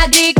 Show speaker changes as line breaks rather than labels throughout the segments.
magic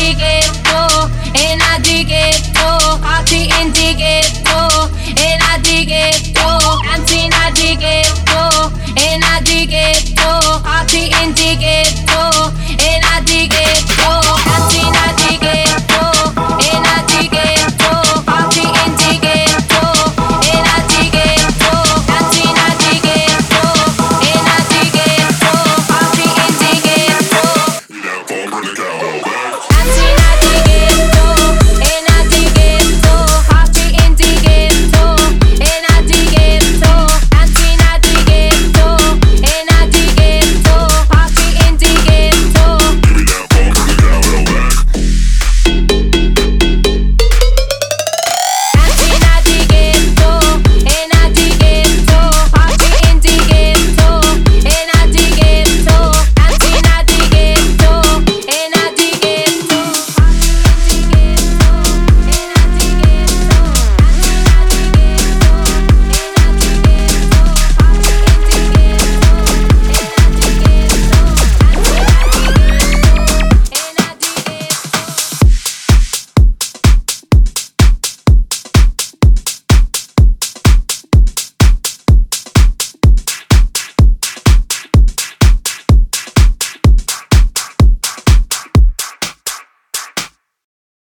Breakout.